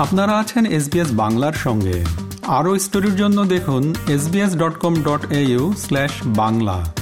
আপনারা আছেন এসবিএস বাংলার সঙ্গে। আরও স্টোরির জন্য দেখুন SBS dot com dot Bangla.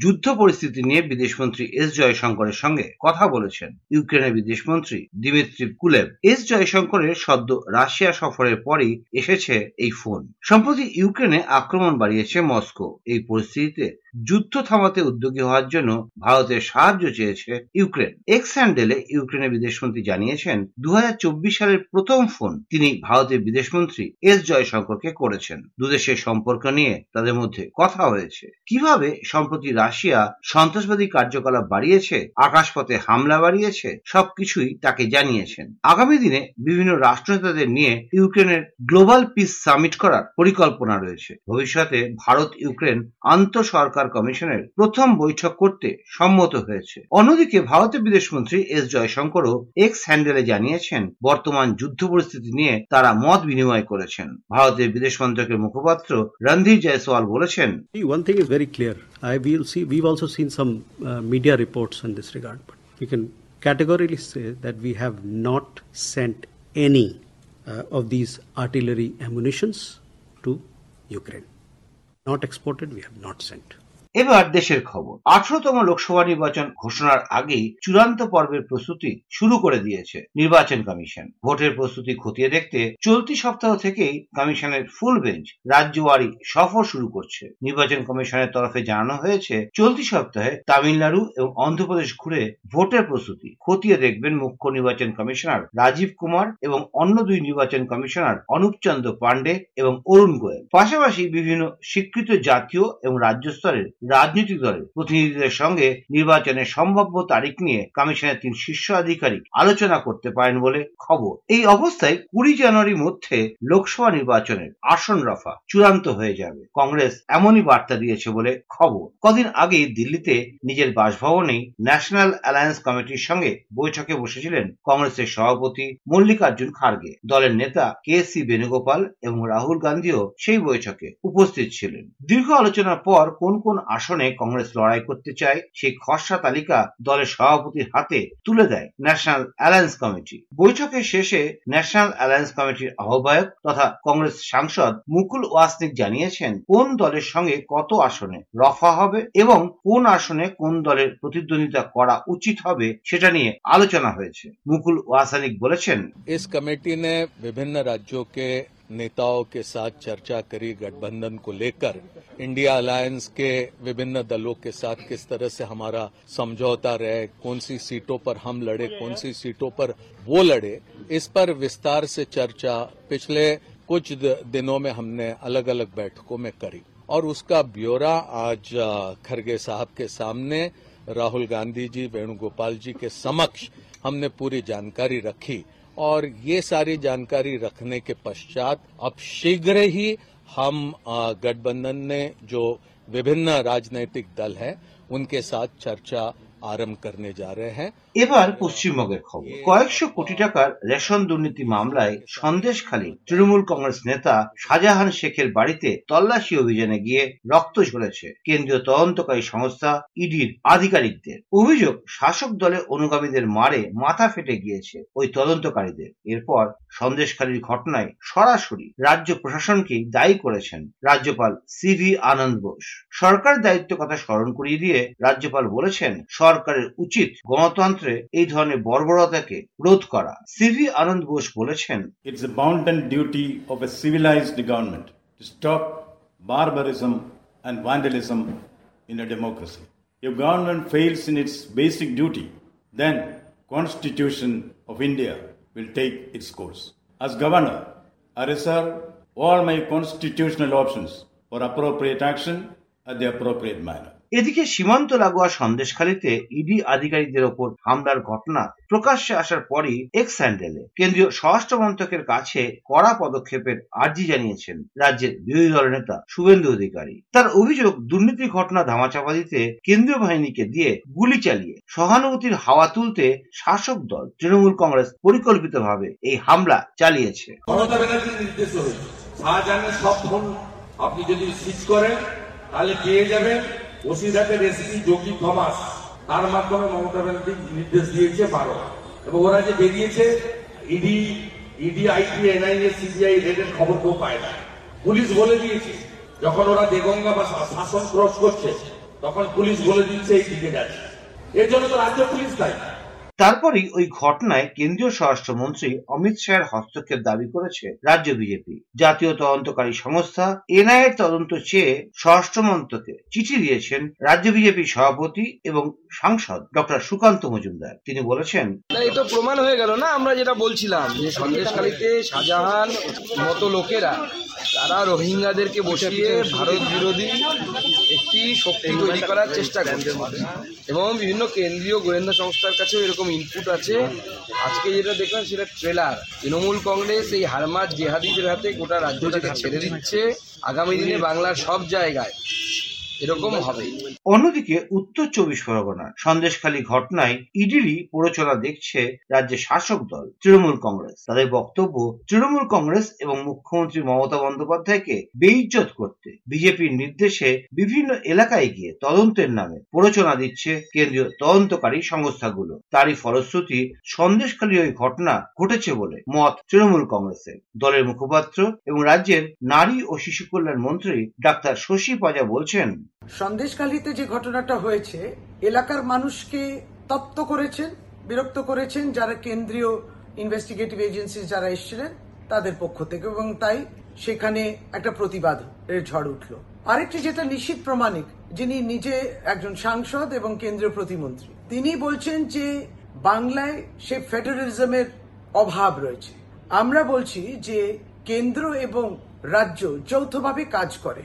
যুদ্ধ পরিস্থিতি নিয়ে বিদেশমন্ত্রী এস জয়শঙ্করের সঙ্গে কথা বলেছেন ইউক্রেনের বিদেশমন্ত্রী দিমিত্রি কুলেব। এস জয়শঙ্করের সদ্য রাশিয়া সফরের পরই এসেছে এই ফোন। সম্প্রতি ইউক্রেনে আক্রমণ বাড়িয়েছে মস্কো। এই পরিস্থিতিতে যুদ্ধ থামাতে উদ্যোগী হওয়ার জন্য ভারতের সাহায্য চেয়েছে ইউক্রেন। এক্স হ্যান্ডেলে ইউক্রেনের বিদেশমন্ত্রী জানিয়েছেন দু হাজার চব্বিশ সালের প্রথম ফোন তিনি ভারতের বিদেশমন্ত্রী এস জয়শঙ্করকে করেছেন। দুদেশের সম্পর্ক নিয়ে তাদের মধ্যে কথা হয়েছে। কীভাবে সম্প্রতি রাশিয়া সন্ত্রাসবাদী কার্যকলাপ বাড়িয়েছে, আকাশপথে হামলা বাড়িয়েছে, সবকিছুই তাকে জানিয়েছেন। আগামী দিনে বিভিন্ন রাষ্ট্রনেতাদের নিয়ে ইউক্রেনের গ্লোবাল পিস সামিট করার পরিকল্পনা রয়েছে। ভবিষ্যতে ভারত ইউক্রেন আন্তঃ সরকার কমিশনের প্রথম বৈঠক করতে সম্মত হয়েছে অন্যদিকে ভারতের বিদেশমন্ত্রী এস জয়শঙ্করও এক্স হ্যান্ডেলে জানিয়েছেন বর্তমান যুদ্ধ পরিস্থিতি নিয়ে তারা মত বিনিময় করেছেন ভারতের বিদেশ মন্ত্রকের মুখপাত্র রণধীর জয়সওয়াল বলেছেন One thing is very clear. I will see. We've also seen some uh, media reports in this regard, but we can categorically say that we have not sent any uh, of these artillery ammunitions to Ukraine. Not exported. We have not sent. এবার দেশের খবর। আঠারোতম লোকসভা নির্বাচন ঘোষণার আগেই চূড়ান্ত পর্বের প্রস্তুতি শুরু করে দিয়েছে নির্বাচন কমিশন। ভোটের প্রস্তুতি খতিয়ে দেখতে চলতি সপ্তাহ থেকেই কমিশনের ফুল বেঞ্চ রাজ্যওয়ারি সফর শুরু করছে। নির্বাচন কমিশনের তরফে জানানো হয়েছে, চলতি সপ্তাহে তামিলনাড়ু এবং অন্ধ্রপ্রদেশ ঘুরে ভোটের প্রস্তুতি খতিয়ে দেখবেন মুখ্য নির্বাচন কমিশনার রাজীব কুমার এবং অন্য দুই নির্বাচন কমিশনার অনুপ চন্দ্র পান্ডে এবং অরুণ গোয়েল। পাশাপাশি বিভিন্ন স্বীকৃত জাতীয় এবং রাজ্য স্তরের রাজনৈতিক দলের প্রতিনিধিদের সঙ্গে নির্বাচনের সম্ভাব্য তারিখ নিয়ে কমিশনের তিন শীর্ষ আধিকারিক আলোচনা করতে পারেন বলে খবর। এই অবস্থায় কুড়ি জানুয়ারির মধ্যে লোকসভা নির্বাচনের আসন রফা চূড়ান্ত হয়ে যাবে। কংগ্রেস এমনই বার্তা দিয়েছে বলে খবর। কদিন আগেই দিল্লিতে নিজের বাসভবনেই ন্যাশনাল অ্যালায়েন্স কমিটির সঙ্গে বৈঠকে বসেছিলেন কংগ্রেসের সভাপতি মল্লিকার্জুন খার্গে। দলের নেতা কে সি বেণুগোপাল এবং রাহুল গান্ধীও সেই বৈঠকে উপস্থিত ছিলেন। দীর্ঘ আলোচনার পর কোন কোন আসনে কংগ্রেস লড়াই করতে চায় সেই খসড়া তালিকা দলের সভাপতির হাতে তুলে দেয় ন্যাশনাল অ্যালায়েন্স কমিটি বৈঠকের শেষে ন্যাশনাল অ্যালায়েন্স কমিটির আহ্বায়ক তথা কংগ্রেস সাংসদ মুকুল ওয়াসনিক জানিয়েছেন কোন দলের সঙ্গে কত আসনে রফা হবে এবং কোন আসনে কোন দলের প্রতিদ্বন্দ্বিতা করা উচিত হবে সেটা নিয়ে আলোচনা হয়েছে মুকুল ওয়াসানিক বলেছেন इस कमेटी ने विभिन्न राज्यों के नेताओं के साथ चर्चा करी गठबंधन को लेकर, इंडिया अलायंस के विभिन्न दलों के साथ किस तरह से हमारा समझौता रहे, कौन सी सीटों पर हम लड़े, कौन सी सीटों पर वो लड़े, इस पर विस्तार से चर्चा पिछले कुछ दिनों में हमने अलग अलग बैठकों में करी। और उसका ब्यौरा आज खरगे साहब के सामने, राहुल गांधी जी, वेणुगोपाल जी के समक्ष हमने पूरी जानकारी रखी। और ये सारी जानकारी रखने के पश्चात अब शीघ्र ही हम गठबंधन ने जो विभिन्न राजनीतिक दल हैं, उनके साथ चर्चा এবার পশ্চিমবঙ্গের খবর। কয়েকশো কোটি টাকার রেশন দুর্নীতি মামলায় সন্দেশখালী তৃণমূল কংগ্রেস নেতা শাহজাহান শেখের বাড়িতে তল্লাশি অভিযানে গিয়ে রক্ত ঝরেছে কেন্দ্রীয় তদন্তকারী সংস্থা ইডির আধিকারিকদের। অভিযোগ, শাসক দলে অনুগামীদের মারে মাথা ফেটে গিয়েছে ওই তদন্তকারীদের। এরপর সন্দেশখালীর ঘটনায় সরাসরি রাজ্য প্রশাসনকে দায়ী করেছেন রাজ্যপাল সিভি আনন্দ বোস। সরকার দায়িত্ব কথা স্মরণ করিয়ে দিয়ে রাজ্যপাল বলেছেন সরকার সরকারের উচিত গণতন্ত্রে এই ধরনের বর্বরতাকে রোধ করা সিভি আনন্দ বোস বলেছেন It's a bounden duty of a civilized government to stop barbarism and vandalism in a democracy. If government fails in its basic duty, then Constitution of India will take its course. As governor, I reserve all my constitutional options for appropriate action at the appropriate manner. এদিকে সীমান্ত লাগোয়া সন্দেশখালীতে ED আধিকারিকদের ওপর হামলার ঘটনা প্রকাশ্যে আসার পরই এক্স হ্যান্ডেলে কেন্দ্রীয় স্বরাষ্ট্র মন্ত্রকের কাছে কড়া পদক্ষেপের আর্জি জানিয়েছেন রাজ্যের বিরোধী দলের নেতা শুভেন্দু অধিকারী। তার অভিযোগ দুর্নীতির ঘটনা ধামাচাপা দিতে কেন্দ্রীয় বাহিনীকে দিয়ে গুলি চালিয়ে সহানুভূতির হাওয়া তুলতে শাসক দল তৃণমূল কংগ্রেস পরিকল্পিতভাবে এই হামলা চালিয়েছে। আপনি যদি সুইচ করেন, তাহলে পেয়ে যাবেন। বসিরহাটের এসপি যোগী থমাস, তার মাধ্যমে মমতা ব্যানার্জি নির্দেশ দিয়েছে বারো এবং ওরা যে বেরিয়েছে, ED ED IT, NIA, CBI রেডের খবর কেউ পায় না। পুলিশ বলে দিয়েছে, যখন ওরা দেগঙ্গা বা শাসন ক্রস করছে, তখন পুলিশ বলে দিচ্ছে এই দিকে যাচ্ছে। এর জন্য তো রাজ্য পুলিশ দায়ী। তারপরই ওই ঘটনায় কেন্দ্রীয় স্বরাষ্ট্রমন্ত্রী অমিত শাহের হস্তক্ষেপ দাবি করেছে রাজ্য বিজেপি। জাতীয় তদন্তকারী সংস্থা এনআইএর তদন্ত চেয়ে স্বরাষ্ট্রমন্ত্রকে চিঠি দিয়েছেন রাজ্য বিজেপি সভাপতি এবং সাংসদ ডক্টর সুকান্ত মজুমদার। তিনি বলেছেন তো প্রমাণ হয়ে গেল না, আমরা যেটা বলছিলাম যে সন্দেশখালীতে শাহজাহান মতো লোকেরা, তারা রোহিঙ্গাদেরকে বসিয়ে ভারত বিরোধী একটি শক্তি তৈরি করার চেষ্টা করছে। এবং বিভিন্ন কেন্দ্রীয় গোয়েন্দা সংস্থার কাছেও এরকম ইনপুট আছে। আজকে যেটা দেখলাম সেটা ট্রেলার তৃণমূল কংগ্রেস এই হারমার জেহাদিদের হাতে গোটা রাজ্যটাকে ছেড়ে দিচ্ছে। আগামী দিনে বাংলার সব জায়গায় এরকম হবে। অন্যদিকে উত্তর চব্বিশ পরগনা, সন্দেশখালী ঘটনায় ইডিরই প্ররোচনা দেখছে রাজ্যের শাসক দল, তৃণমূল কংগ্রেস। তাদের বক্তব্য, তৃণমূল কংগ্রেস এবং মুখ্যমন্ত্রী মমতা বন্দ্যোপাধ্যায়কে বেইজ্জত করতে। বিজেপির নির্দেশে বিভিন্ন এলাকায় গিয়ে তদন্তের নামে প্ররোচনা দিচ্ছে কেন্দ্রীয় তদন্তকারী সংস্থাগুলো। তারই ফলশ্রুতি সন্দেশখালী ওই ঘটনা ঘটেছে বলে মত তৃণমূল কংগ্রেসের। দলের মুখপাত্র এবং রাজ্যের নারী ও শিশু কল্যাণ মন্ত্রী ডাক্তার শশী পাজা বলছেন সন্দেশখালীতে যে ঘটনাটা হয়েছে, এলাকার মানুষকে তত্ত্ব করেছেন, বিরক্ত করেছেন যারা কেন্দ্রীয় ইনভেস্টিগেটিভ এজেন্সি যারা এসেছিলেন তাদের পক্ষ থেকে এবং তাই সেখানে একটা প্রতিবাদ ঝড় উঠল। আরেকটি যেটা নিশ্চিত প্রমাণিক, যিনি নিজে একজন সাংসদ এবং কেন্দ্রীয় প্রতিমন্ত্রী, তিনি বলছেন যে বাংলায় সে ফেডারেলিজমের অভাব রয়েছে। আমরা বলছি যে কেন্দ্র এবং রাজ্য যৌথভাবে কাজ করে।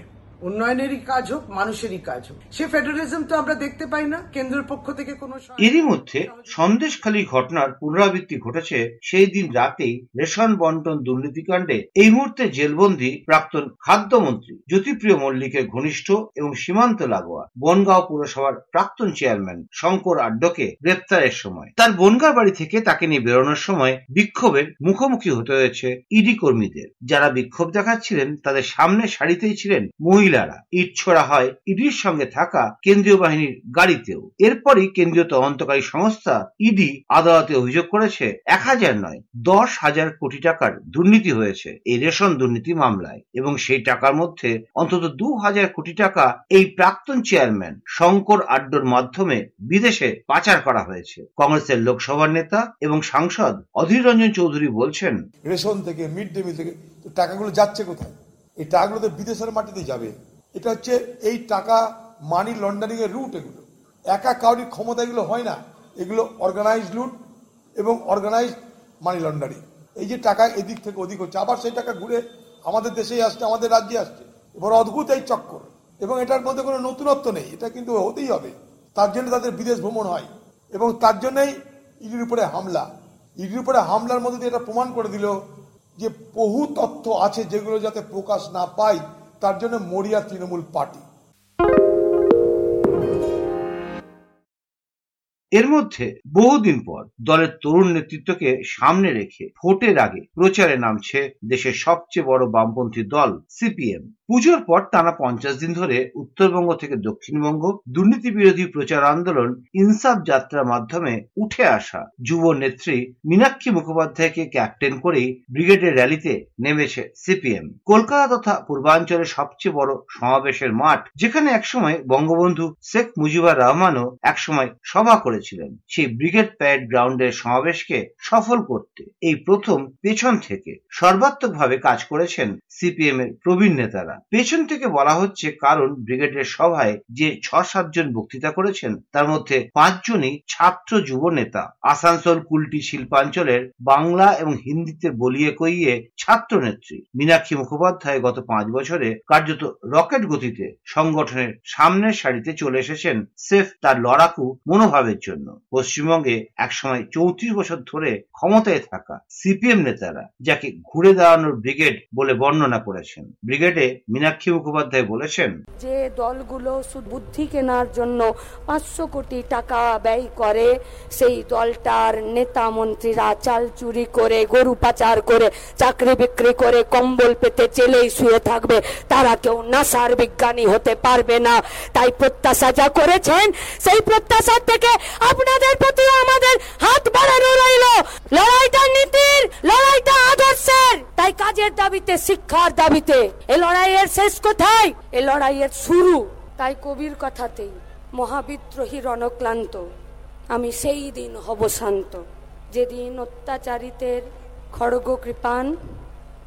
উন্নয়নেরই কাজ হোক, মানুষেরই কাজ হোক। সে ফেডারেলিজম তো আমরা দেখতে পাই না, কেন্দ্রের পক্ষ থেকে কোনো এরই মধ্যে সন্দেশখালী ঘটনার পুনরাবৃত্তি ঘটেছে সেই দিন রাতেই রেশন বন্টন দুর্নীতিকাণ্ডে। এই মুহূর্তে জেলবন্দি প্রাক্তন খাদ্যমন্ত্রী জ্যোতিপ্রিয় মল্লিকের ঘনিষ্ঠ এবং সীমান্ত লাগোয়া বনগাঁও পুরসভার প্রাক্তন চেয়ারম্যান শঙ্কর আড্ডকে গ্রেপ্তারের সময়। তার বনগাঁ বাড়ি থেকে তাকে নিয়ে বেরোনোর সময় বিক্ষোভের মুখোমুখি হতে হয়েছে ইডি কর্মীদের। যারা বিক্ষোভ দেখাচ্ছিলেন, তাদের সামনে সারিতেই ছিলেন মহিলা মহিলারা ইট ছোড়া হয়, ইডির সঙ্গে থাকা কেন্দ্রীয় বাহিনীর গাড়িতেও। এরপরই কেন্দ্রীয় তদন্তকারী সংস্থা ইডি আদালতে অভিযোগ করেছে, এক হাজার নয়, দশ হাজার কোটি টাকার দুর্নীতি হয়েছে এই রেশন দুর্নীতি মামলায়। এবং সেই টাকার মধ্যে অন্তত দু হাজার কোটি টাকা এই প্রাক্তন চেয়ারম্যান শঙ্কর আড্ডোর মাধ্যমে বিদেশে পাচার করা হয়েছে। কংগ্রেসের লোকসভার নেতা এবং সাংসদ অধীর রঞ্জন চৌধুরী বলছেন, রেশন থেকে, মিড ডে মিল থেকে টাকাগুলো যাচ্ছে কোথায়? এই টাকাগুলো বিদেশের মাটিতে যাবে। এটা হচ্ছে এই টাকা মানি লন্ডারিং এর রুট এগুলো। একা কাউরির ক্ষমতা এগুলো হয় না। এগুলো অর্গানাইজ লুট এবং অর্গানাইজ মানি লন্ডারিং এই যে টাকা এদিক থেকে ওদিক হচ্ছে, আবার সেই টাকা ঘুরে আমাদের দেশেই আসছে, আমাদের রাজ্যে আসছে। এবার অদ্ভুত এই চক্কর। এবং এটার মধ্যে কোনো নতুনত্ব নেই। এটা কিন্তু হতেই হবে। তার জন্য তাদের বিদেশ ভ্রমণ হয়। এবং তার জন্যই ইডির উপরে হামলা। ইডির উপরে হামলার মধ্যে দিয়ে এটা প্রমাণ করে দিল যে বহু তথ্য আছে যেগুলো যাতে প্রকাশ না পায় তার জন্য মরিয়া তৃণমূল পার্টি। এর মধ্যে বহুদিন পর দলের তরুণ নেতৃত্বকে সামনে রেখে ভোটের আগে প্রচারে নামছে দেশের সবচেয়ে বড় বামপন্থী দল, সিপিএম। পুজোর পর টানা পঞ্চাশ দিন ধরে উত্তরবঙ্গ থেকে দক্ষিণবঙ্গ দুর্নীতি বিরোধী প্রচার আন্দোলন, ইনসাফ যাত্রার মাধ্যমে উঠে আসা যুব নেত্রী মীনাক্ষী মুখোপাধ্যায়কে ক্যাপ্টেন করেই ব্রিগেডের র্যালিতে নেমেছে সিপিএম। কলকাতা তথা পূর্বাঞ্চলের সবচেয়ে বড় সমাবেশের মাঠ, যেখানে একসময় বঙ্গবন্ধু শেখ মুজিবুর রহমানও একসময় সভা করেছিলেন। সেই ব্রিগেড প্যারেড গ্রাউন্ডের সমাবেশকে সফল করতে এই প্রথম পেছন থেকে সর্বাত্মকভাবে কাজ করেছেন সিপিএম এর প্রবীণ নেতারা। পেছন থেকে বলা হচ্ছে কারণ ব্রিগেডের সভায় যে ছ সাতজন বক্তৃতা করেছেন, তার মধ্যে পাঁচজনই ছাত্র যুব নেতা। আসানসোল কুলটি শিল্পাঞ্চলের বাংলা এবং হিন্দিতে বলিয়ে কইয়ে ছাত্র নেত্রী মীনাক্ষী মুখোপাধ্যায় গত পাঁচ বছরে কার্যত রকেট গতিতে সংগঠনের সামনের সারিতে চলে এসেছেন। সেফ তার লড়াকু মনোভাবের জন্য। পশ্চিমবঙ্গে একসময় চৌত্রিশ বছর ধরে ক্ষমতায় থাকা সিপিএম নেতারা যাকে ঘুরে দাঁড়ানোর ব্রিগেড বলে বর্ণনা করেছেন। ব্রিগেডে মীনাক্ষী মুখোপাধ্যায় বলেছেন, যে দলগুলো বুদ্ধি কেনার জন্য পাঁচশো কোটি টাকা ব্যয় করে, সেই দলটার নেতা মন্ত্রীরা চাল চুরি করে, গরু পাচার করে, চাকরি বিক্রি করে, কম্বল পেতে চেলেই শুয়ে থাকবে। তারা কেউ নাসার বিজ্ঞানী হতে পারবে না। তাই প্রত্যাশা যা করেছেন, সেই প্রত্যাশার থেকে আপনাদের প্রতি আমাদের হাত বাড়ানো রইল। লড়াইটা নীতির, লড়াইটা আদর্শের। তাই কাজের দাবিতে, শিক্ষার দাবিতে, এ লড়াইয়ের শেষ কোথায়? এ লড়াইয়ের শুরু। তাই কবির কথাতেই মহাবিদ্রোহী রণক্লান্ত। আমি সেই দিন হব শান্ত। যেদিন অত্যাচারিতের খড়গ কৃপান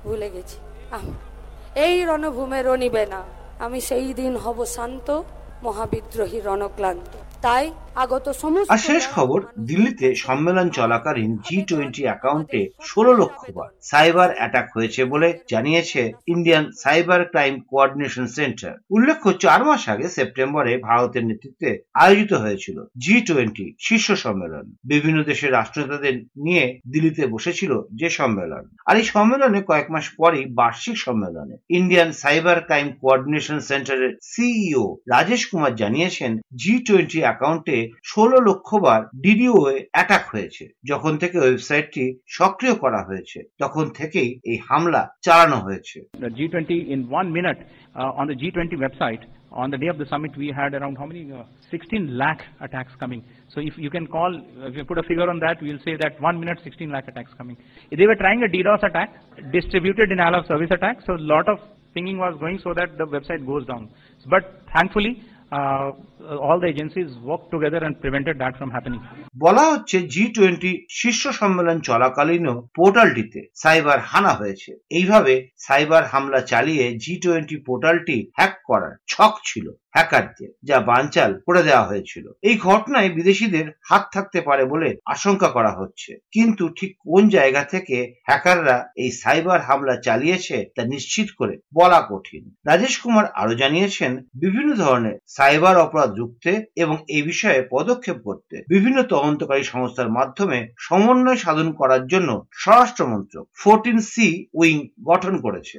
ভুলে গেছি। আম- এই রণভূমে রণিবে না। আমি সেই দিন হব শান্ত। মহাবিদ্রোহী রণক্লান্ত। তাই আগত সমস্ত আর শেষ খবর, দিল্লিতে সম্মেলন চলাকালীন জি টোয়েন্টি অ্যাকাউন্টে ষোলো লক্ষ বার সাইবার অ্যাটাক হয়েছে বলে জানিয়েছে Indian cyber crime coordination centre উল্লেখ্য, চার মাস আগে সেপ্টেম্বরে ভারতের নেতৃত্বে আয়োজিত হয়েছিল জি টোয়েন্টি শীর্ষ সম্মেলন। বিভিন্ন দেশের রাষ্ট্রনেতাদের নিয়ে দিল্লিতে বসেছিল যে সম্মেলন। আর এই সম্মেলনে কয়েক মাস পরেই বার্ষিক সম্মেলনে ইন্ডিয়ান সাইবার ক্রাইম কোঅর্ডিনেশন সেন্টারের সিইও রাজেশ কুমার জানিয়েছেন জি টোয়েন্টি অ্যাকাউন্টে ষোলো লক্ষ বার ডিডিও অ্যাটাক হয়েছে যখন থেকে ওয়েবসাইটটি সক্রিয় করা হয়েছে তখন থেকেই এই হামলা চালানো হয়েছে the G20 in one minute uh, on the G20 website. On the day of the summit, we had around how many? Uh, 16 lakh attacks coming. So if you can call, if you put a figure on that, we'll say that one minute, 16 lakh attacks coming. They were trying a DDoS attack, distributed denial of service attack. So a lot of pinging was going so that the website goes down. But thankfully, uh, all the agencies worked together and prevented that from happening. বলা হচ্ছে জি twenty শীর্ষ সম্মেলন চলাকালীনও পোর্টালটিতে cyber হানা হয়েছে এইভাবে cyber হামলা চালিয়ে জি twenty পোর্টালটি hack করার ছক ছিল হ্যাকারদের, যা বানচাল করে দেওয়া হয়েছিল। এই ঘটনায় বিদেশিদের হাত থাকতে পারে বলে আশঙ্কা করা হচ্ছে। কিন্তু ঠিক কোন জায়গা থেকে হ্যাকাররা এই সাইবার হামলা চালিয়েছে তা নিশ্চিত করে বলা কঠিন। রাজেশ কুমার আরও জানিয়েছেন, বিভিন্ন ধরনের সাইবার অপরাধ রুখতে এবং এই বিষয়ে পদক্ষেপ করতে বিভিন্ন তদন্তকারী সংস্থার মাধ্যমে সমন্বয় সাধন করার জন্য স্বরাষ্ট্র মন্ত্রক ফোরটিন সি উইং গঠন করেছে।